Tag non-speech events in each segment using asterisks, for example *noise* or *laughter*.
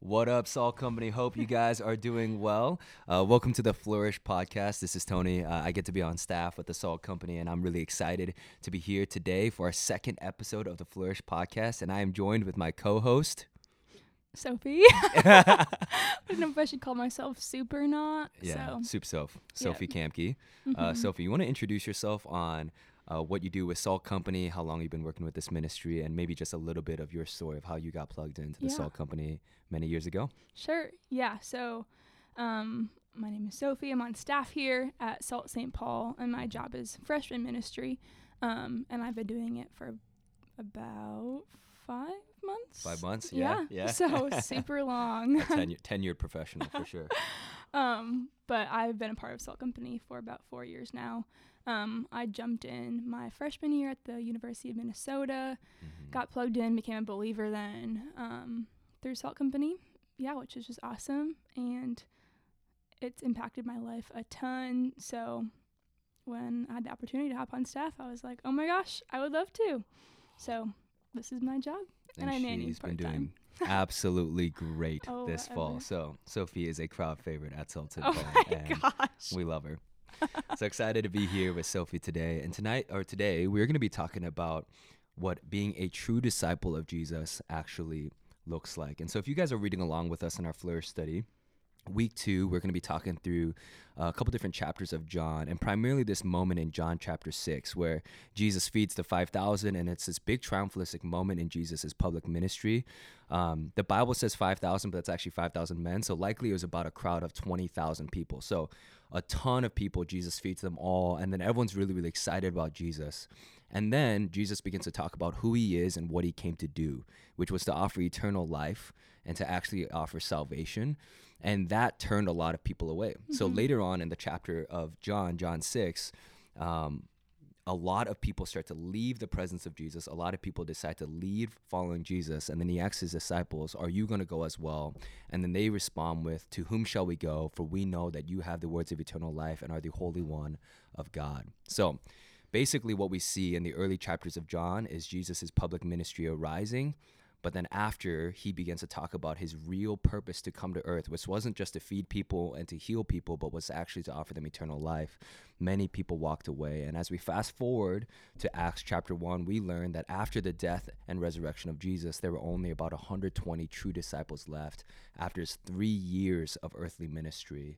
What up, Salt Company? Hope you guys are doing well. Uh, welcome to the Flourish podcast. This is Tony. Uh, I get to be on staff with the Salt Company, and I'm really excited to be here today for our second episode of the Flourish podcast. And I am joined with my co host, Sophie. *laughs* *laughs* I don't know if I should call myself super or not. Yeah, So, Soup Soph, Sophie Kamke. Uh, Mhm. Sophie, you want to introduce yourself on uh, what you do with Salt Company, how long you've been working with this ministry, and maybe just a little bit of your story of how you got plugged into the Yeah. Salt Company many years ago. sure. Yeah. So, um, my name is Sophie. I'm on staff here at Salt St. Paul, and my job is freshman ministry. Um, and I've been doing it for about five months. Five months? Yeah. Yeah. So *laughs* super long. *laughs* Tenu- tenured professional for sure. *laughs* Um, but I've been a part of Salt Company for about four years now. Um, I jumped in my freshman year at the University of Minnesota. Mhm. got plugged in, became a believer then um, through Salt Company. Yeah, which is just awesome. And it's impacted my life a ton. So when I had the opportunity to hop on staff, I was like, oh my gosh, I would love to. So this is my job. and I nanny been doing *laughs* absolutely great Oh, this fall. So Sophie is a crowd favorite at Sultan Oh Fall, my and gosh. we love her. So excited to be here with Sophie today. And tonight or today, we're going to be talking about what being a true disciple of Jesus actually looks like. And so if you guys are reading along with us in our Flourish study, week two, we're going to be talking through uh, a couple different chapters of John, and primarily this moment in John chapter six, where Jesus feeds the 5,000, and it's this big triumphalistic moment in Jesus' public ministry. Um, the Bible says 5,000, but that's actually 5,000 men, so likely it was about a crowd of 20,000 people. So a ton of people, Jesus feeds them all, and then everyone's really, really excited about Jesus. And then Jesus begins to talk about who he is and what he came to do, which was to offer eternal life and to actually offer salvation. And that turned a lot of people away. So later on in the chapter of John, John 6, um, a lot of people start to leave the presence of Jesus. A lot of people decide to leave following Jesus. And then he asks his disciples, Are you going to go as well? And then they respond with, To whom shall we go? For we know that you have the words of eternal life and are the Holy One of God. So basically, what we see in the early chapters of John is Jesus' public ministry arising. But then after he begins to talk about his real purpose to come to earth, which wasn't just to feed people and to heal people, but was actually to offer them eternal life, many people walked away. And as we fast forward to Acts chapter 1, we learn that after the death and resurrection of Jesus, there were only about 120 true disciples left after his three years of earthly ministry.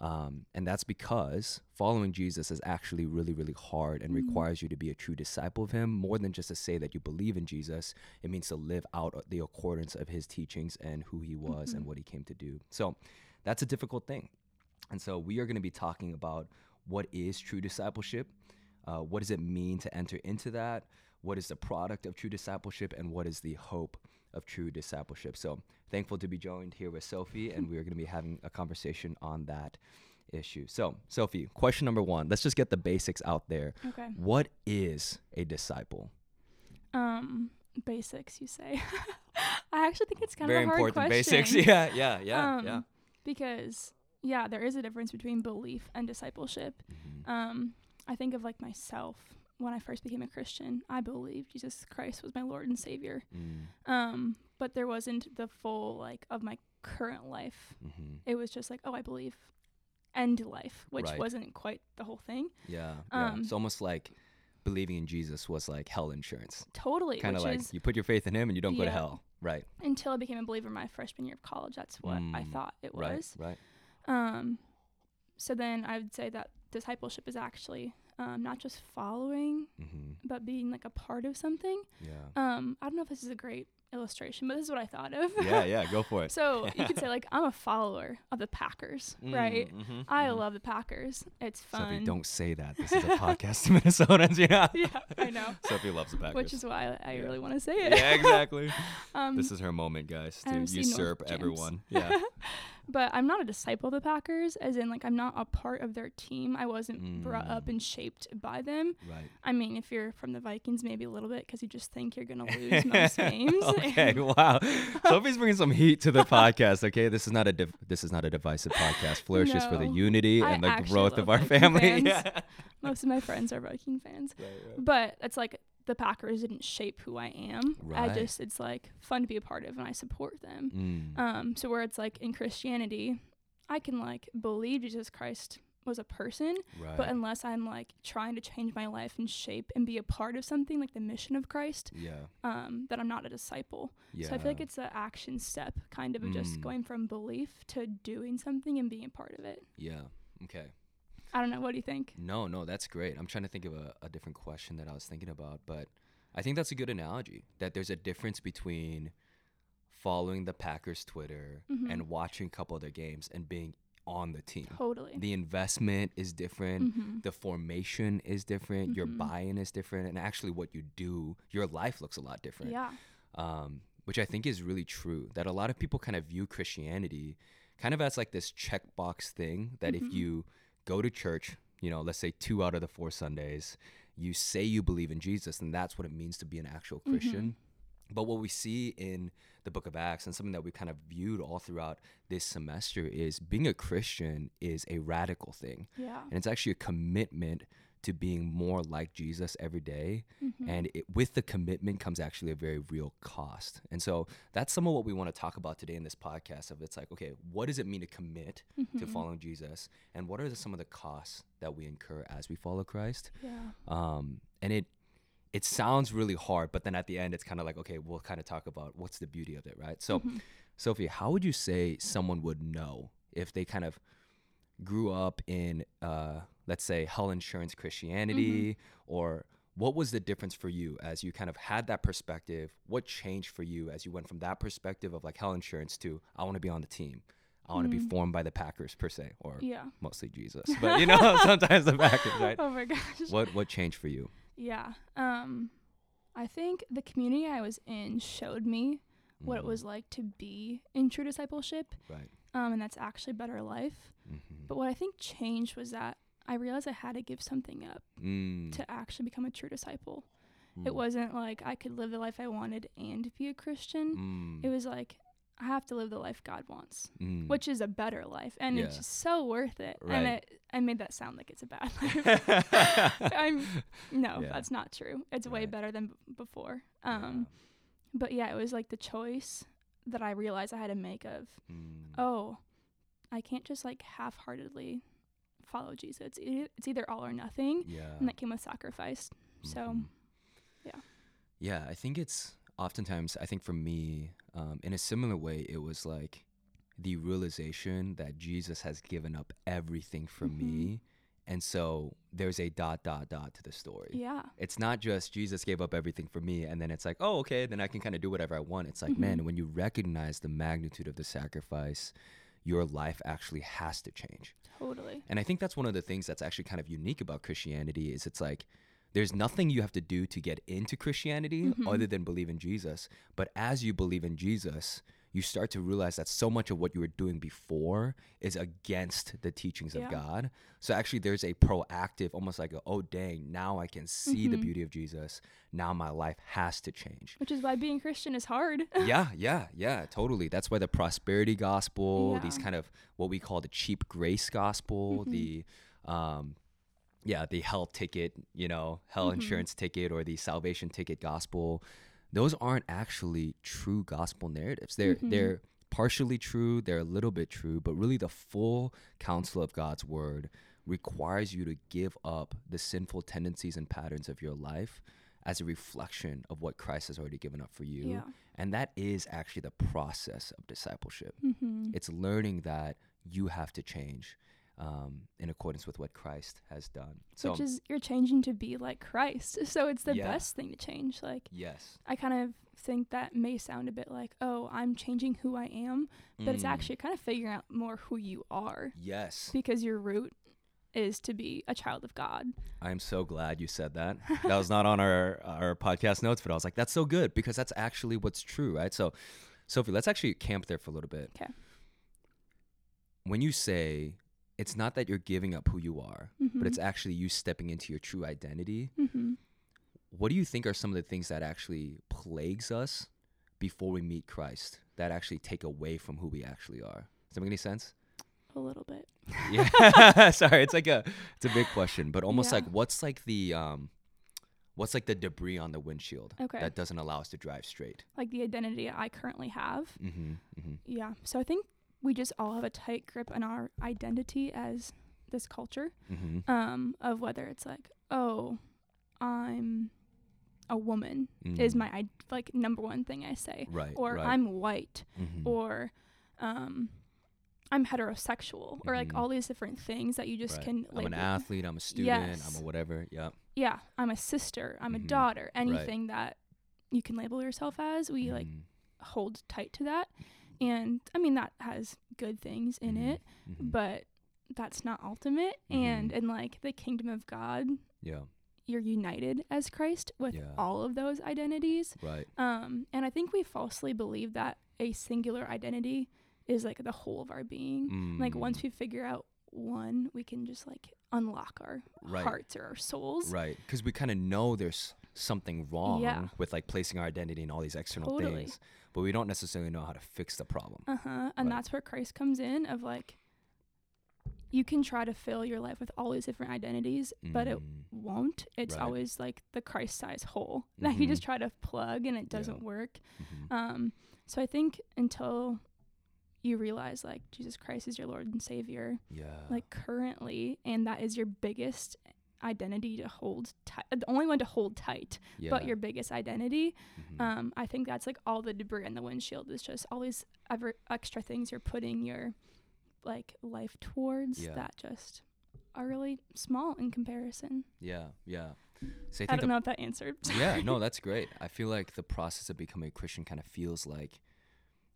Um, and that's because following Jesus is actually really, really hard and requires you to be a true disciple of him more than just to say that you believe in Jesus. It means to live out the accordance of his teachings and who he was and what he came to do. So that's a difficult thing. And so we are going to be talking about what is true discipleship, uh, what does it mean to enter into that, what is the product of true discipleship, and what is the hope of true discipleship. So thankful to be joined here with Sophie, and we are going to be having a conversation on that issue. So, Sophie, question number one. Let's just get the basics out there. Okay. What is a disciple? Um, basics, you say. *laughs* I actually think it's kind Very of a hard important question. basics. *laughs* Yeah, yeah, yeah, um, yeah. Because yeah, there is a difference between belief and discipleship. Mhm. Um, I think of like myself when I first became a Christian. I believed Jesus Christ was my Lord and Savior. Mm, Um, but there wasn't the full like of my current life. mhm. It was just like, oh, I believe end life, which Right. wasn't quite the whole thing. Yeah, yeah. Um, It's almost like believing in Jesus was like hell insurance. Totally, Kind of like is you put your faith in him and you don't go to hell. Right. until I became a believer my freshman year of college. That's what I Mm, thought it Right. was. Right. Um, so then I would say that discipleship is actually um, not just following, hmm but being like a part of something. Yeah. Um, I don't know if this is a great illustration, but this is what I thought of. yeah. Yeah. Go for it. *laughs* so you could *laughs* say like I'm a follower of the Packers, right? Mm, mhm, I mhm. love the Packers. It's fun. Sophie, don't say that. This is a *laughs* podcast to Minnesotans. Yeah. yeah, I know. Sophie loves the Packers. Which is why I Yeah. really want to say it. yeah, exactly. um, this is her moment, guys, to usurp everyone. Yeah. But I'm not a disciple of the Packers, as in like I'm not a part of their team. I wasn't brought up Mm. and shaped by them. right. I mean, if you're from the Vikings, maybe a little bit because you just think you're gonna *laughs* lose most games. *laughs* okay, *laughs* wow. Sophie's bringing some heat to the podcast. Okay, this is not a div- this is not a divisive podcast. Flourish is for the No. unity I and the growth of our Viking family. Yeah. most of my friends are Viking fans, Right, right. but it's like the Packers didn't shape who I am. I just it's like fun to be a part of and I support them. Mm. Um, so where it's like in Christianity, I can like believe Jesus Christ was a person, right. but unless I'm like trying to change my life and shape and be a part of something like the mission of Christ, yeah. um, that I'm not a disciple. Yeah. So I feel like it's an action step, kind of, of just Mm. going from belief to doing something and being a part of it. yeah. Okay. I don't know. What do you think? No, no, that's great. I'm trying to think of a, a different question that I was thinking about, but I think that's a good analogy that there's a difference between following the Packers Twitter Mhm. and watching a couple of their games and being on the team. Totally. The investment is different. Mhm. The formation is different. Your Mhm. buy-in is different, and actually, what you do, your life looks a lot different. Yeah. um, which I think is really true. That a lot of people kind of view Christianity kind of as like this checkbox thing that if Mhm. you go to church, you know, let's say two out of the four Sundays, you say you believe in Jesus, and that's what it means to be an actual Mm-hmm. Christian. But what we see in the book of Acts and something that we kind of viewed all throughout this semester is being a Christian is a radical thing. Yeah. And it's actually a commitment to being more like Jesus every day. Mhm. And it, with the commitment comes actually a very real cost. And so that's some of what we want to talk about today in this podcast. Of it's like, okay, what does it mean to commit to Mhm. following Jesus, and what are the, some of the costs that we incur as we follow Christ? Yeah. Um, and it it sounds really hard, but then at the end, it's kind of like, okay, we'll kind of talk about what's the beauty of it, right? So, Mhm. Sophie, how would you say someone would know if they kind of grew up in, uh, let's say, health insurance Christianity, or what was the difference for you as you kind of had that perspective? What changed for you as you went from that perspective of like health insurance to I want to be on the team, I want to be Mm. formed by the Packers per se, or Yeah. mostly Jesus, *laughs* but you know, *laughs* sometimes the Packers, right? Oh my gosh. What what changed for you? Yeah. Um, I think the community I was in showed me what it was like to be in true discipleship. Right. Um, and that's actually better life. Mm-hmm. But what I think changed was that I realized I had to give something up Mm. to actually become a true disciple. Mm. It wasn't like I could live the life I wanted and be a Christian. Mm. It was like I have to live the life God wants, Mm. which is a better life, and it's Yeah. just so worth it. Right. And it, I made that sound like it's a bad *laughs* life. *laughs* I'm no, Yeah. that's not true. It's way better than b- before. Um, but yeah, it was like the choice that I realized I had to make of Mm. oh, I can't just like half-heartedly follow Jesus. It's e- it's either all or nothing, yeah. and that came with sacrifice. So Mhm. yeah. Yeah, I think it's oftentimes, I think for me, um, in a similar way, it was like the realization that Jesus has given up everything for Mhm. me. And so there's a dot, dot, dot to the story. Yeah. It's not just Jesus gave up everything for me and then it's like, oh, okay, then I can kind of do whatever I want. It's like, Mhm. man, when you recognize the magnitude of the sacrifice, your life actually has to change. Totally. And I think that's one of the things that's actually kind of unique about Christianity is it's like there's nothing you have to do to get into Christianity Mhm. other than believe in Jesus. But as you believe in Jesus, you start to realize that so much of what you were doing before is against the teachings of God. So actually there's a proactive almost like a, oh dang, now I can see the Mhm. beauty of Jesus. Now my life has to change. Which is why being Christian is hard. *laughs* yeah, yeah, yeah, totally. That's why the prosperity gospel, these kind of what we call the cheap grace gospel, Mhm. the um yeah, the hell ticket, you know, health Mhm. insurance ticket or the salvation ticket gospel, those aren't actually true gospel narratives. They're Mhm. they're partially true, they're a little bit true, but really the full counsel of God's word requires you to give up the sinful tendencies and patterns of your life as a reflection of what Christ has already given up for you. yeah. And that is actually the process of discipleship. Mm-hmm. It's learning that you have to change um, in accordance with what Christ has done. So, Which is you're changing to be like Christ. *laughs* So it's the Yeah. best thing to change. Like yes. I kind of think that may sound a bit like, oh, I'm changing who I am, but it's Mm, actually kind of figuring out more who you are Yes. because your root is to be a child of God. I'm so glad you said that. *laughs* That was not on our, our podcast notes, but I was like, that's so good because that's actually what's true, right? So, Sophie, let's actually camp there for a little bit. Okay. When you say it's not that you're giving up who you are, Mhm. but it's actually you stepping into your true identity, Mm-hmm. what do you think are some of the things that actually plagues us before we meet Christ that actually take away from who we actually are? Does that make any sense? A little bit. *laughs* Yeah. *laughs* Sorry, it's like a it's a big question, but almost Yeah. like what's like the um What's like the debris on the windshield Okay. that doesn't allow us to drive straight? like the identity I currently have. Mm-hmm. Mm-hmm. Yeah. So I think we just all have a tight grip on our identity as this culture. Mm-hmm. Um, of whether it's like, oh, I'm a woman is my I- like number one thing I say, Mm. right. or right. I'm white, Mhm. or um, I'm heterosexual, or like Mhm. all these different things that you just Right. can I'm an athlete. I'm a student. I'm a whatever. Yep. Yeah, I'm a sister. I'm a Mhm. daughter. Anything that you can label yourself as, we like Mhm. hold tight to that. And I mean that has good things in Mhm. it, Mhm. but that's not ultimate. And Mhm. in like the kingdom of God, yeah. you're united as Christ with Yeah. all of those identities. Right. Um, and I think we falsely believe that a singular identity is like the whole of our being. Like once Mm. we figure out one, we can just like unlock our Right. hearts or our souls. Right. Because we kind of know there's something wrong Yeah. with like placing our identity in all these external Totally. things, but we don't necessarily know how to fix the problem. Uh huh. And that's where Christ comes in of like you can try to fill your life with all these different identities, but it Mm. won't. It's Right. always like the Christ size hole that *laughs* you just Mhm. try to plug and it doesn't work. Mhm. Um so I think until you realize like Jesus Christ is your Lord and Savior, yeah. like currently, and that is your biggest identity to hold tight, the only one to hold tight, yeah. but your biggest identity. Mhm. Um, I think that's like all the debris in the windshield is just all these ever extra things you're putting your like life towards Yeah. that just are really small in comparison. yeah. Yeah. So I I, don't know if that answered. *laughs* yeah, no, that's great. I feel like the process of becoming a Christian kind of feels like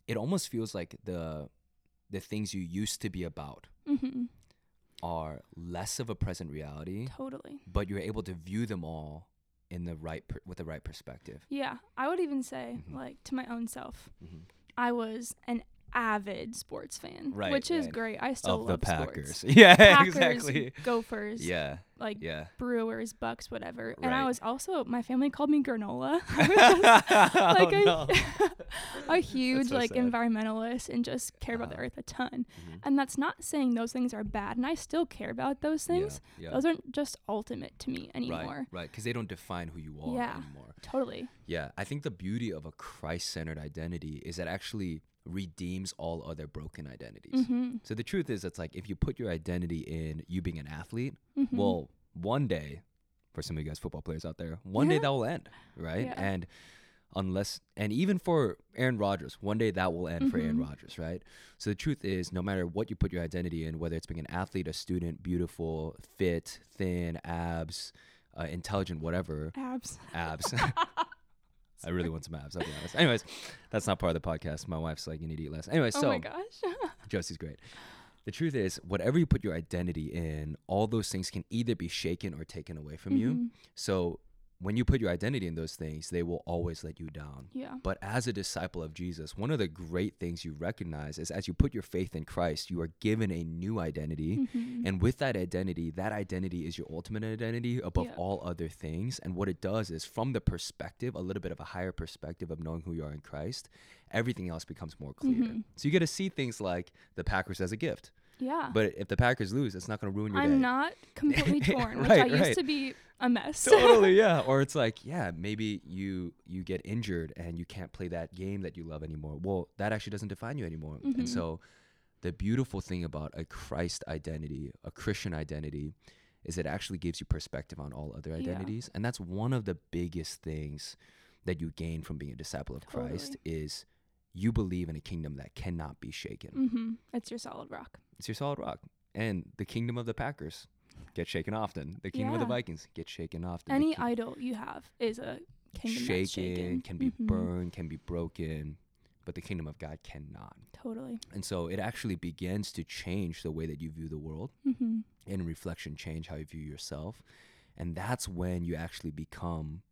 it almost feels like the the things you used to be about hmm are less of a present reality, Totally. but you're able to view them all in the right per- with the right perspective. Yeah, I would even say Mhm. like to my own self, Mhm. I was an avid sports fan, Right, which is right. great. I still Of the love Packers. sports. *laughs* Yeah, Packers, exactly. Gophers, Yeah, like yeah. Brewers, Bucks, whatever. And I was also my family called me granola. *laughs* I just *laughs* like oh, no. A huge so like sad. environmentalist and just care about the Uh-huh. earth a ton. Mhm. And that's not saying those things are bad, and I still care about those things. Yeah, yeah. Those aren't just ultimate to me anymore. Right, right, because they don't define who you are Yeah. anymore. Totally. Yeah, I think the beauty of a Christ-centered identity is that actually redeems all other broken identities. hmm So the truth is, it's like if you put your identity in you being an athlete, hmm well, one day, for some of you guys football players out there, one day that will end, right? Yeah. And unless, and even for Aaron Rodgers, one day that will end for Aaron Mhm. Rodgers, right? So the truth is, no matter what you put your identity in, whether it's being an athlete, a student, beautiful, fit, thin, abs, uh, intelligent, whatever, abs. abs. *laughs* I really want some abs. I'll be honest. Anyways, that's not part of the podcast. My wife's like, you need to eat less. Anyway, oh so my gosh. *laughs* Josie's great. The truth is, whatever you put your identity in, all those things can either be shaken or taken away from you. Mhm. So when you put your identity in those things, they will always let you down. Yeah. But as a disciple of Jesus, one of the great things you recognize is as you put your faith in Christ, you are given a new identity. Mhm. And with that identity, that identity is your ultimate identity above Yeah. all other things. And what it does is, from the perspective, a little bit of a higher perspective of knowing who you are in Christ, everything else becomes more clear. Mhm. So you get to see things like the Packers as a gift. Yeah. But if the Packers lose, it's not going to ruin your day. I'm not completely *laughs* torn, which Right, I used to be a mess. totally, *laughs* yeah. Or it's like, yeah, maybe you you get injured and you can't play that game that you love anymore. Well, that actually doesn't define you anymore. Mhm. And so the beautiful thing about a Christ identity, a Christian identity, is it actually gives you perspective on all other Yeah. identities. And that's one of the biggest things that you gain from being a disciple of Christ is you believe in a kingdom that cannot be shaken. hmm It's your solid rock. It's your solid rock. And the kingdom of the Packers get shaken often. The kingdom of the Vikings get shaken often. Any king- idol you have is a kingdom shaken, shaken. can be Mhm. burned, can be broken, but the kingdom of God cannot. Totally. And so it actually begins to change the way that you view the world, hmm and reflection, change how you view yourself. And that's when you actually become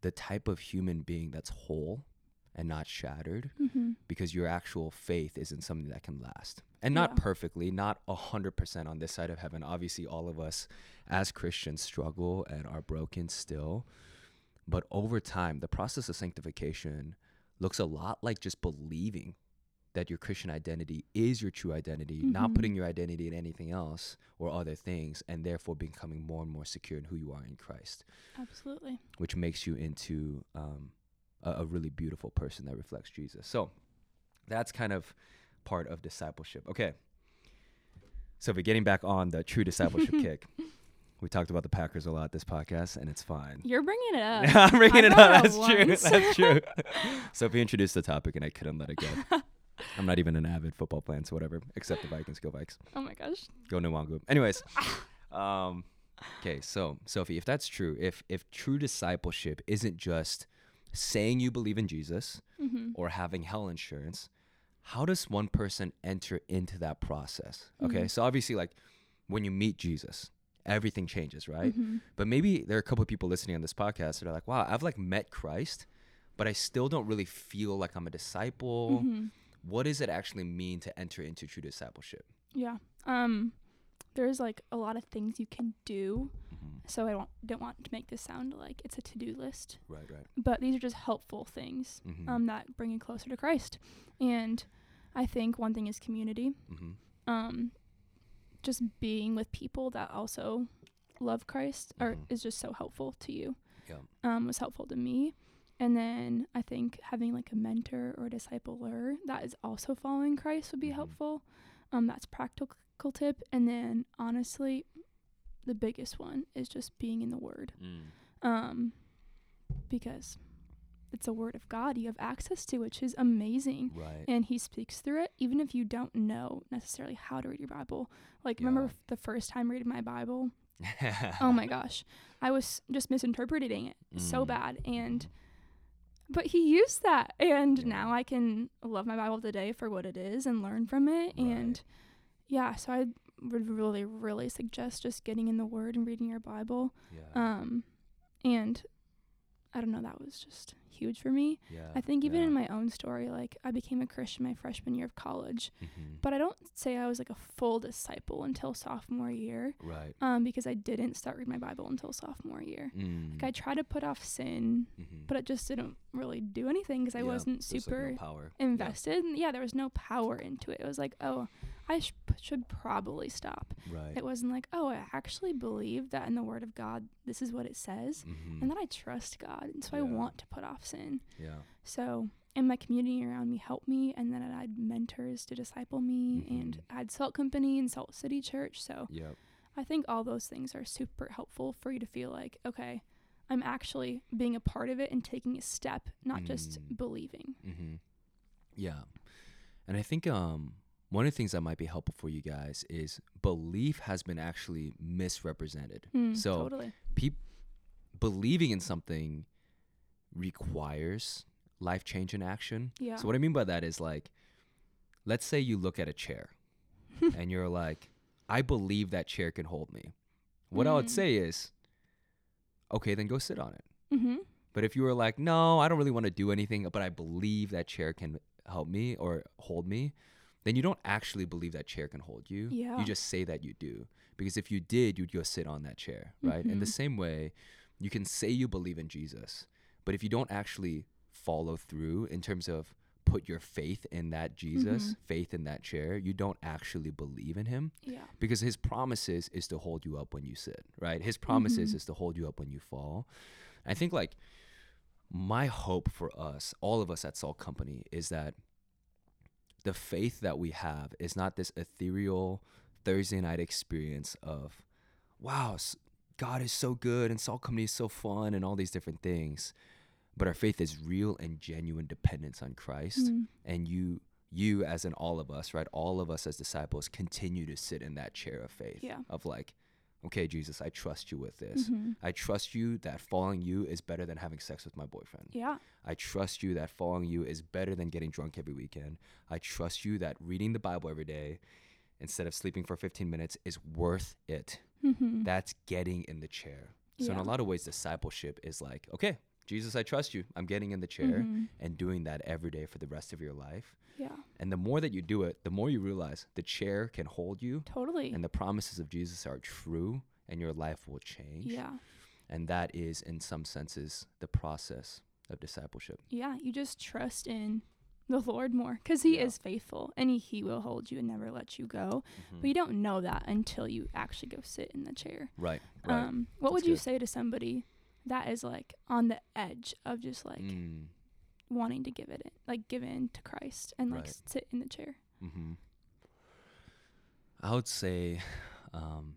the type of human being that's whole and not shattered hmm because your actual faith isn't something that can last. And not Yeah. perfectly, not 100% on this side of heaven. Obviously, all of us as Christians struggle and are broken still. But over time, the process of sanctification looks a lot like just believing that your Christian identity is your true identity, not Mhm. putting your identity in anything else or other things, and therefore becoming more and more secure in who you are in Christ, Absolutely. which makes you into um, a, a really beautiful person that reflects Jesus. So that's kind of part of discipleship. Okay. So, we're getting back on the true discipleship *laughs* kick. We talked about the Packers a lot this podcast, and it's fine. You're bringing it up. *laughs* I'm bringing I it up. That's true. *laughs* That's true. Sophie introduced the topic, and I couldn't let it go. I'm not even an avid football fan, so whatever. Except the Vikings. Go Vikes. oh my gosh. Go Nwangwu. Anyways, um, okay. So Sophie, if that's true, if if true discipleship isn't just saying you believe in Jesus Mm-hmm. or having hell insurance, how does one person enter into that process? Okay, Mhm. so obviously, like when you meet Jesus, everything changes, right? Mm-hmm. But maybe there are a couple of people listening on this podcast that are like, wow, I've like met Christ, but I still don't really feel like I'm a disciple. Mm-hmm. What does it actually mean to enter into true discipleship? Yeah. Um, there's like a lot of things you can do. Mm-hmm. So I don't don't want to make this sound like it's a to do list, Right, right. but these are just helpful things Mm-hmm. um, that bring you closer to Christ. And I think one thing is community. mm-hmm. Um, just being with people that also love Christ or Mhm. is just so helpful to you. Yeah. Um, was helpful to me. And then I think having like a mentor or a discipler that is also following Christ would be Mhm. helpful. Um, that's practical tip. And then honestly, the biggest one is just being in the Word. Mm. Um, because it's a Word of God you have access to, which is amazing. Right. And He speaks through it, even if you don't know necessarily how to read your Bible. Like, remember Yeah. f- the first time reading my Bible? oh my *laughs* gosh, I was just misinterpreting it so Mm. bad. And but he used that, and Yeah. now I can love my Bible today for what it is and learn from it. And yeah, so I would really, really suggest just getting in the Word and reading your Bible. Yeah. Um, and I don't know, that was just huge for me. yeah. I think even yeah. in my own story, like I became a Christian my freshman year of college, Mhm. but I don't say I was like a full disciple until sophomore year Right. um, because I didn't start reading my Bible until sophomore year. Mm. Like I tried to put off sin, Mhm. but it just didn't really do anything because I Yeah, wasn't there's, like, super no power. Yeah. invested. And Yeah. there was no power into it. It was like, oh, I sh- should probably stop. Right. It wasn't like, oh, I actually believe that in the Word of God, this is what it says, Mhm. and that I trust God, and so I want to put off sin. yeah. So, and my community around me helped me, and then I had mentors to disciple me, and Mhm. I had Salt Company and Salt City Church. So, Yep. I think all those things are super helpful for you to feel like, okay, I'm actually being a part of it and taking a step, not just Mm. believing. Mm-hmm. Yeah, and I think um one of the things that might be helpful for you guys is belief has been actually misrepresented. Mm, So totally. peop- believing in something requires life change in action. Yeah. So what I mean by that is like, let's say you look at a chair *laughs* and you're like, I believe that chair can hold me. What I would Mm. say is, okay, then go sit on it. mm-hmm. But if you were like, no, I don't really want to do anything, but I believe that chair can help me or hold me, then you don't actually believe that chair can hold you. Yeah. You just say that you do. Because if you did, you'd go sit on that chair, right? In the Mhm. same way, you can say you believe in Jesus, but if you don't actually follow through in terms of put your faith in that Jesus, Mhm. faith in that chair, you don't actually believe in him Yeah. because his promises is to hold you up when you sit, right? His promises Mhm. is to hold you up when you fall. I think like my hope for us, all of us at Salt Company, is that the faith that we have is not this ethereal Thursday night experience of, wow, God is so good and Salt Company is so fun and all these different things. But our faith is real and genuine dependence on Christ Mm. and you you as in all of us right all of us as disciples continue to sit in that chair of faith Yeah. of like okay jesus i trust you with this Mhm. i trust you that following you is better than having sex with my boyfriend Yeah. i trust you that following you is better than getting drunk every weekend i trust you that reading the bible every day instead of sleeping for 15 minutes is worth it Mm-hmm. that's getting in the chair so in a lot of ways discipleship is like okay jesus i trust you i'm getting in the chair Mhm. and doing that every day for the rest of your life Yeah. and the more that you do it, the more you realize the chair can hold you Totally. and the promises of Jesus are true and your life will change. yeah. And that is, in some senses, the process of discipleship. Yeah. You just trust in the Lord more because He Yeah. is faithful and he, he will hold you and never let you go. Mhm. But you don't know that until you actually go sit in the chair. right. Right. Um, what That's would you good. say to somebody that is like on the edge of just like Mm, wanting to give it, in, like give in to Christ and like Right. sit in the chair? hmm I would say, um,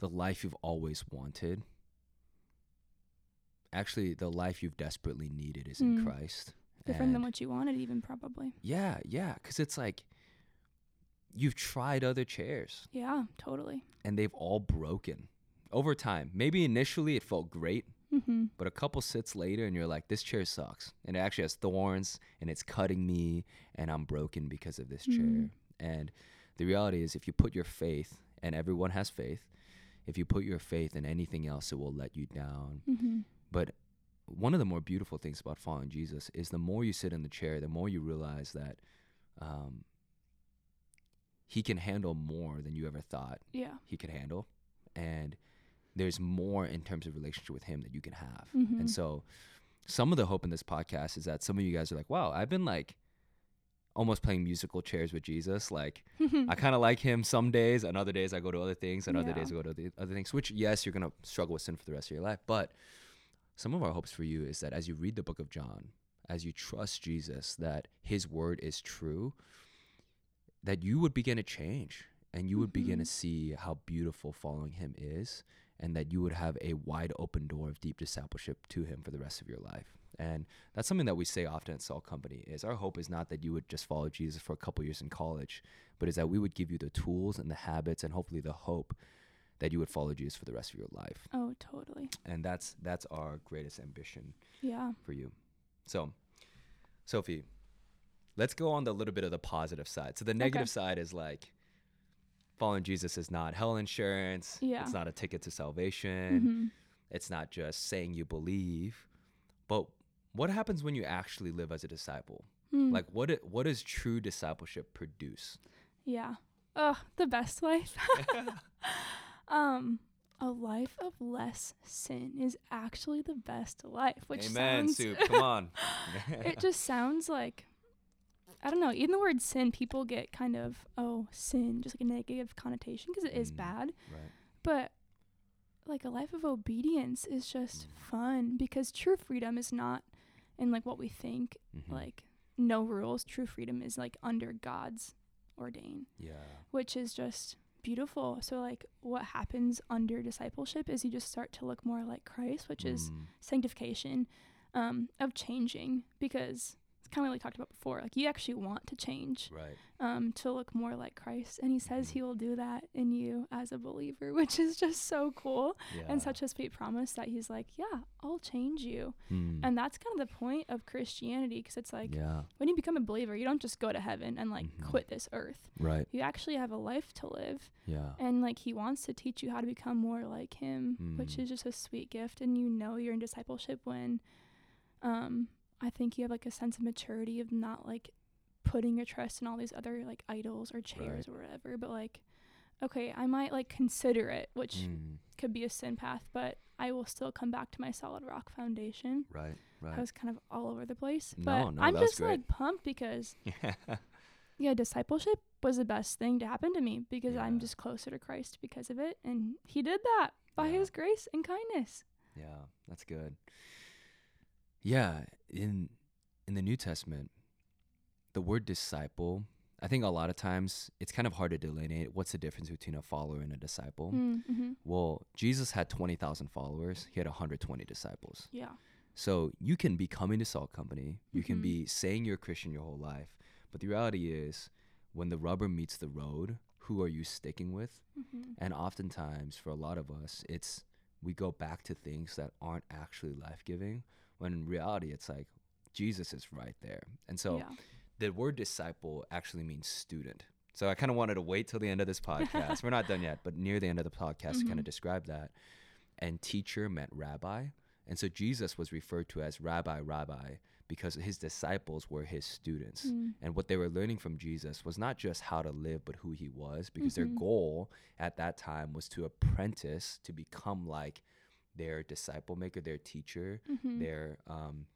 the life you've always wanted. Actually, the life you've desperately needed is in Mm. Christ. Different than what you wanted, even probably. Yeah, yeah, because it's like you've tried other chairs Yeah, totally. and they've all broken over time. Maybe initially it felt great, Mm-hmm. but a couple sits later and you're like, this chair sucks. And it actually has thorns and it's cutting me and I'm broken because of this chair. Mm. And the reality is, if you put your faith, and everyone has faith, if you put your faith in anything else, it will let you down. Mm-hmm. But one of the more beautiful things about following Jesus is the more you sit in the chair, the more you realize that um, He can handle more than you ever thought Yeah. He could handle, and there's more in terms of relationship with Him that you can have. Mhm. And so, some of the hope in this podcast is that some of you guys are like, "Wow, I've been like." Almost playing musical chairs with Jesus. Like, *laughs* I kind of like him some days, and other days I go to other things, and other days I go to the other things. Which, yes, you're gonna struggle with sin for the rest of your life, but some of our hopes for you is that as you read the book of John, as you trust Jesus, that His word is true, that you would begin to change, and you would begin to Mhm. see how beautiful following Him is, and that you would have a wide open door of deep discipleship to Him for the rest of your life. And that's something that we say often at Salt Company is our hope is not that you would just follow Jesus for a couple years in college, but is that we would give you the tools and the habits and hopefully the hope that you would follow Jesus for the rest of your life. oh, totally. And that's that's our greatest ambition Yeah. for you. So, Sophie, let's go on the little bit of the positive side. So the negative side is like following Jesus is not hell insurance. Yeah. It's not a ticket to salvation. Mm-hmm. It's not just saying you believe. But what happens when you actually live as a disciple? Mm. Like what what does true discipleship produce? Yeah. Oh, the best life. *laughs* um, a life of less sin is actually the best life, which Amen, sounds soup. Come on. *laughs* it just sounds like I don't know, even the word sin people get kind of oh, sin, just like a negative connotation because it is Mm. bad, right. but like a life of obedience is just Mm. fun because true freedom is not in like what we think, Mhm. like no rules. True freedom is like under God's ordain yeah. which is just beautiful. So like what happens under discipleship is you just start to look more like Christ, which is Mm. sanctification um, of changing because kind of like we talked about before. Like you actually want to change right. um, to look more like Christ, and He says Mhm. He will do that in you as a believer, *laughs* which is just so cool Yeah. and such a sweet promise that He's like, yeah, I'll change you, Mm. and that's kind of the point of Christianity because it's like yeah. when you become a believer, you don't just go to heaven and like Mhm. quit this earth. Right. You actually have a life to live Yeah. and like he wants to teach you how to become more like him which Mm. is just a sweet gift and you know you're in discipleship when um i think you have like a sense of maturity of not like putting your trust in all these other like idols or chairs or whatever but like okay i might like consider it which Mm. could be a sin path but i will still come back to my solid rock foundation Right. right. i was kind of all over the place No, but no, i'm just like pumped because *laughs* Yeah. yeah, discipleship was the best thing to happen to me because I'm just closer to Christ because of it. And He did that by Yeah. His grace and kindness. Yeah, that's good. Yeah, in in the New Testament, the word disciple, I think a lot of times it's kind of hard to delineate what's the difference between a follower and a disciple. Mm-hmm. Well, Jesus had 20,000 followers, he had 120 disciples. Yeah. So you can be coming to Salt Company, you can Mhm. be saying you're a Christian your whole life, but the reality is when the rubber meets the road, who are you sticking with? Mm-hmm. And oftentimes, for a lot of us, it's we go back to things that aren't actually life giving. When in reality, it's like Jesus is right there. And so yeah. the word disciple actually means student. So I kind of wanted to wait till the end of this podcast. *laughs* We're not done yet, but near the end of the podcast to kind of describe that. And teacher meant rabbi. And so Jesus was referred to as rabbi, rabbi, because his disciples were his students. Mm. And what they were learning from Jesus was not just how to live, but who he was, because Mhm. their goal at that time was to apprentice to become like their disciple maker, their teacher, Mhm. their um,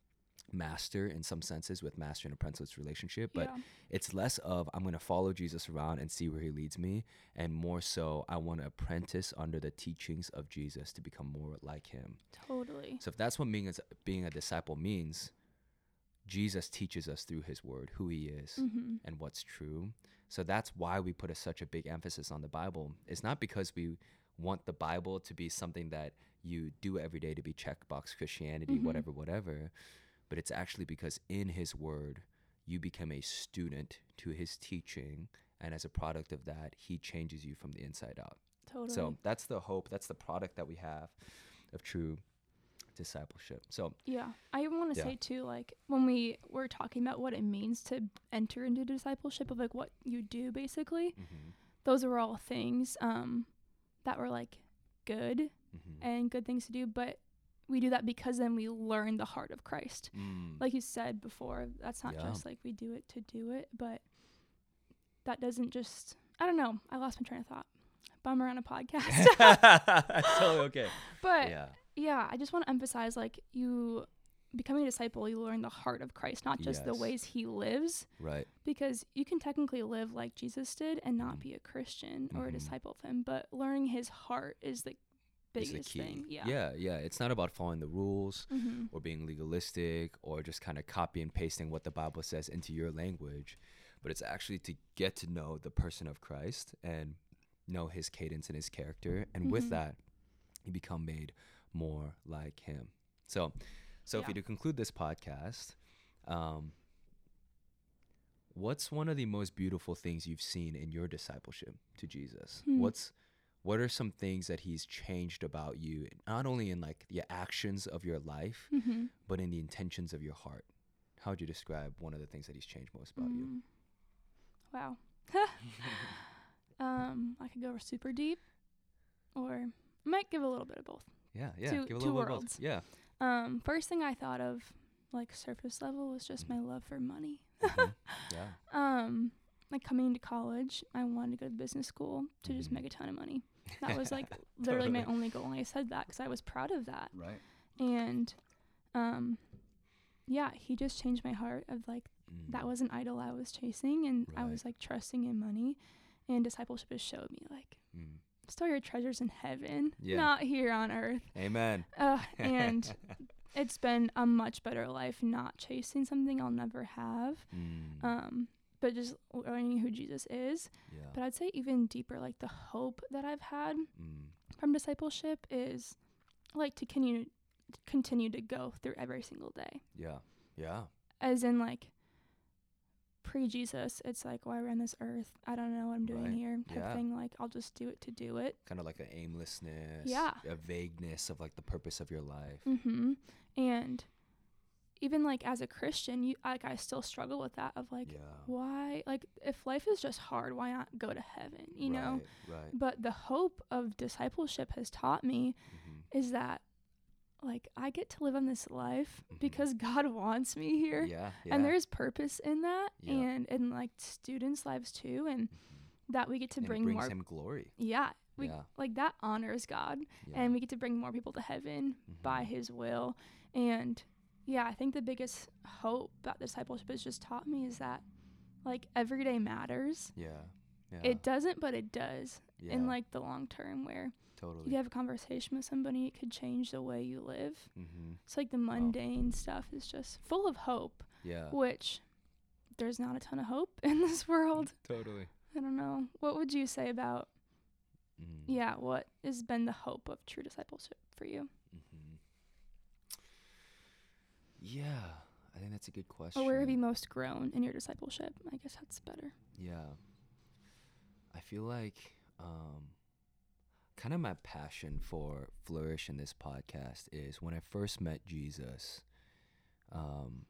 master in some senses with master and apprentice relationship, but yeah. it's less of I'm going to follow Jesus around and see where he leads me, and more so I want to apprentice under the teachings of Jesus to become more like him. Totally. So if that's what being a, being a disciple means, Jesus teaches us through his word who he is Mm-hmm. and what's true. So that's why we put a, such a big emphasis on the Bible. It's not because we want the Bible to be something that you do every day to be checkbox Christianity, Mhm. whatever, whatever, but it's actually because in his word, you become a student to his teaching. And as a product of that, he changes you from the inside out. Totally. So that's the hope, that's the product that we have of true discipleship. So, Yeah. I want to Yeah. say too, like when we were talking about what it means to enter into discipleship of like what you do basically, mhm, those were all things um that were like good. And good things to do, but we do that because then we learn the heart of Christ. Mm, Like you said before, that's not Yeah. just like we do it to do it, but that doesn't just I don't know. I lost my train of thought. Bummer on a podcast. *laughs* That's totally okay. but yeah. yeah, I just want to emphasize like you becoming a disciple, you learn the heart of Christ, not just the ways he lives, Right. because you can technically live like Jesus did and not Mhm. be a Christian or a Mhm. disciple of him, but learning his heart is the is the key. thing. Yeah. Yeah, yeah. It's not about following the rules hmm or being legalistic or just kind of copy and pasting what the Bible says into your language, but it's actually to get to know the person of Christ and know his cadence and his character, and with Mhm. that, you become made more like him. So, Sophie, Yeah. to conclude this podcast, um, what's one of the most beautiful things you've seen in your discipleship to Jesus? Hmm. What's what are some things that he's changed about you, not only in like the actions of your life, hmm but in the intentions of your heart? How would you describe one of the things that he's changed most about you? Mm. Wow. *laughs* um, I could go super deep, or I might give a little bit of both. Yeah, yeah. Two- give a little bit of both. Yeah. Um, first thing I thought of, like surface level, was just my love for money. mhm, *laughs* Yeah. Um, like coming into college, I wanted to go to business school to just Mhm. make a ton of money. That was like *laughs* literally my only goal. And I said that because I was proud of that. Right. And, um, yeah, he just changed my heart of like that was an idol I was chasing, and I was like trusting in money. And discipleship has showed me like Mm. store your treasures in heaven, Yeah. not here on earth. Amen. Uh, and *laughs* it's been a much better life not chasing something I'll never have. Mm, Um, but just learning who Jesus is. yeah. But I'd say even deeper, like the hope that I've had Mm, from discipleship is like to continue continue to go through every single day. yeah. Yeah. As in like pre Jesus, it's like, why we're on this earth? I don't know what I'm doing Right. here type Yeah. thing. Like I'll just do it to do it. Kind of like an aimlessness. Yeah. A vagueness of like the purpose of your life. Mm-hmm. And even like as a Christian, you like I still struggle with that of like yeah. why like if life is just hard, why not go to heaven? You know? Right. Right. But the hope of discipleship has taught me mhm, is that like I get to live on this life Mhm. because *laughs* God wants me here. Yeah. Yeah. And there's purpose in that Yeah. and in like students' lives too and mhm. that we get to And it bring brings more him glory. Yeah. We yeah. like that honors God and we get to bring more people to heaven by mhm, his will. And yeah, I think the biggest hope that discipleship has just taught me is that like every day matters. Yeah. Yeah. It doesn't, but it does yeah. in like the long term where totally. if you have a conversation with somebody, it could change the way you live. mm-hmm. It's like the mundane stuff is just full of hope, Yeah. which there's not a ton of hope *laughs* in this world. Totally. I don't know. What would you say about, Mm. yeah, what has been the hope of true discipleship for you? hmm Yeah, I think that's a good question. Or where have you most grown in your discipleship? I guess that's better. Yeah. I feel like um kind of my passion for flourish in this podcast is when I first met Jesus, um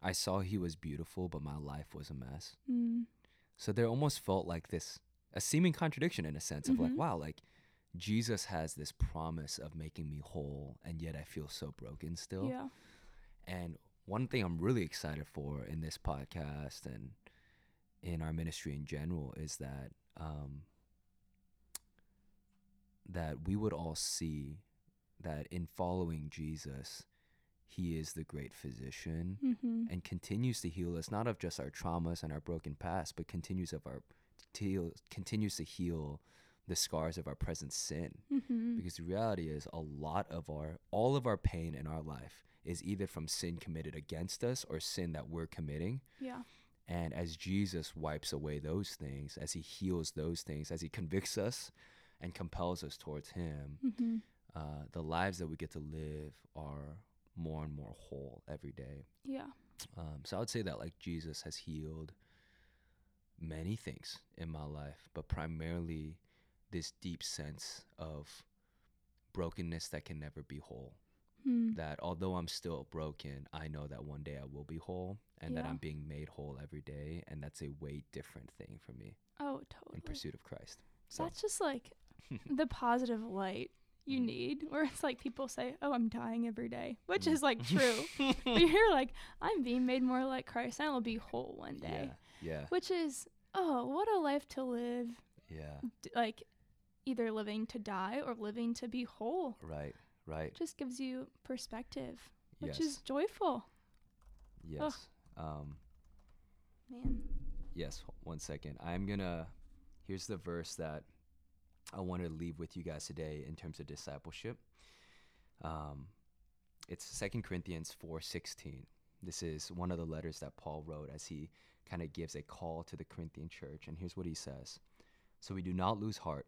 I saw he was beautiful, but my life was a mess. Mm. So there almost felt like this a seeming contradiction in a sense of like, Mhm. wow, like Jesus has this promise of making me whole, and yet I feel so broken still. Yeah. And one thing I'm really excited for in this podcast and in our ministry in general is that um, that we would all see that in following Jesus, He is the great physician Mm-hmm. and continues to heal us, not of just our traumas and our broken past, but continues of our to heal, continues to heal the scars of our present sin. Mm-hmm. Because the reality is, a lot of our, all of our pain in our life is either from sin committed against us or sin that we're committing. Yeah. And as Jesus wipes away those things, as he heals those things, as he convicts us and compels us towards him, Mm-hmm. uh, the lives that we get to live are more and more whole every day. Yeah. Um, so I would say that like Jesus has healed many things in my life, but primarily this deep sense of brokenness that can never be whole. Mm. That although I'm still broken, I know that one day I will be whole and that I'm being made whole every day. And that's a way different thing for me Oh, totally. in pursuit of Christ. So, That's just like *laughs* the positive light you Mhm. need, where it's like people say, "Oh, I'm dying every day," which Mm. is like true. *laughs* but you're like, "I'm being made more like Christ, and I will be whole one day," yeah, yeah, which is, oh, what a life to live! yeah. D- like, either living to die or living to be whole. Right, right. Just gives you perspective, which yes, is joyful, yes. Um, man. Yes, one second. I'm gonna. Here's the verse that I want to leave with you guys today in terms of discipleship. Um, it's Second Corinthians four sixteen. This is one of the letters that Paul wrote as he kind of gives a call to the Corinthian church, and here's what he says: So we do not lose heart,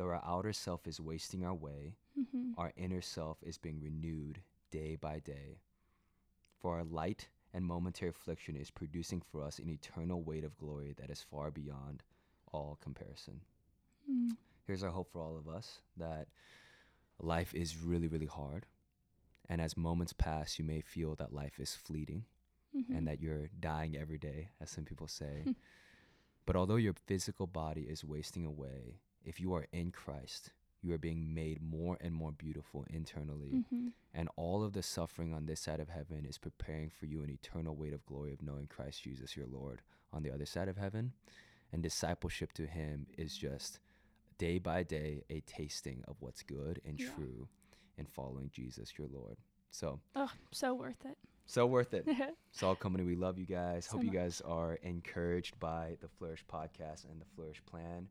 though our outer self is wasting our way, Mm-hmm. our inner self is being renewed day by day. For our light and momentary affliction is producing for us an eternal weight of glory that is far beyond all comparison. Mm. Here's our hope for all of us that life is really, really hard. And as moments pass, you may feel that life is fleeting Mm-hmm. and that you're dying every day, as some people say. *laughs* but although your physical body is wasting away, if you are in Christ, you are being made more and more beautiful internally. mm-hmm. And all of the suffering on this side of heaven is preparing for you an eternal weight of glory of knowing Christ Jesus, your Lord, on the other side of heaven. And discipleship to Him is just day by day a tasting of what's good and Yeah. true in following Jesus, your Lord. So, Oh, so worth it. so worth it. Salt Company, we love you guys. So Hope you much. guys are encouraged by the Flourish podcast and the Flourish plan.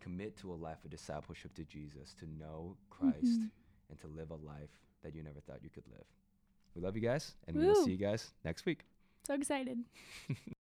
Commit to a life of discipleship to Jesus, to know Christ, Mhm. and to live a life that you never thought you could live. We love you guys, and we will see you guys next week. So excited. *laughs*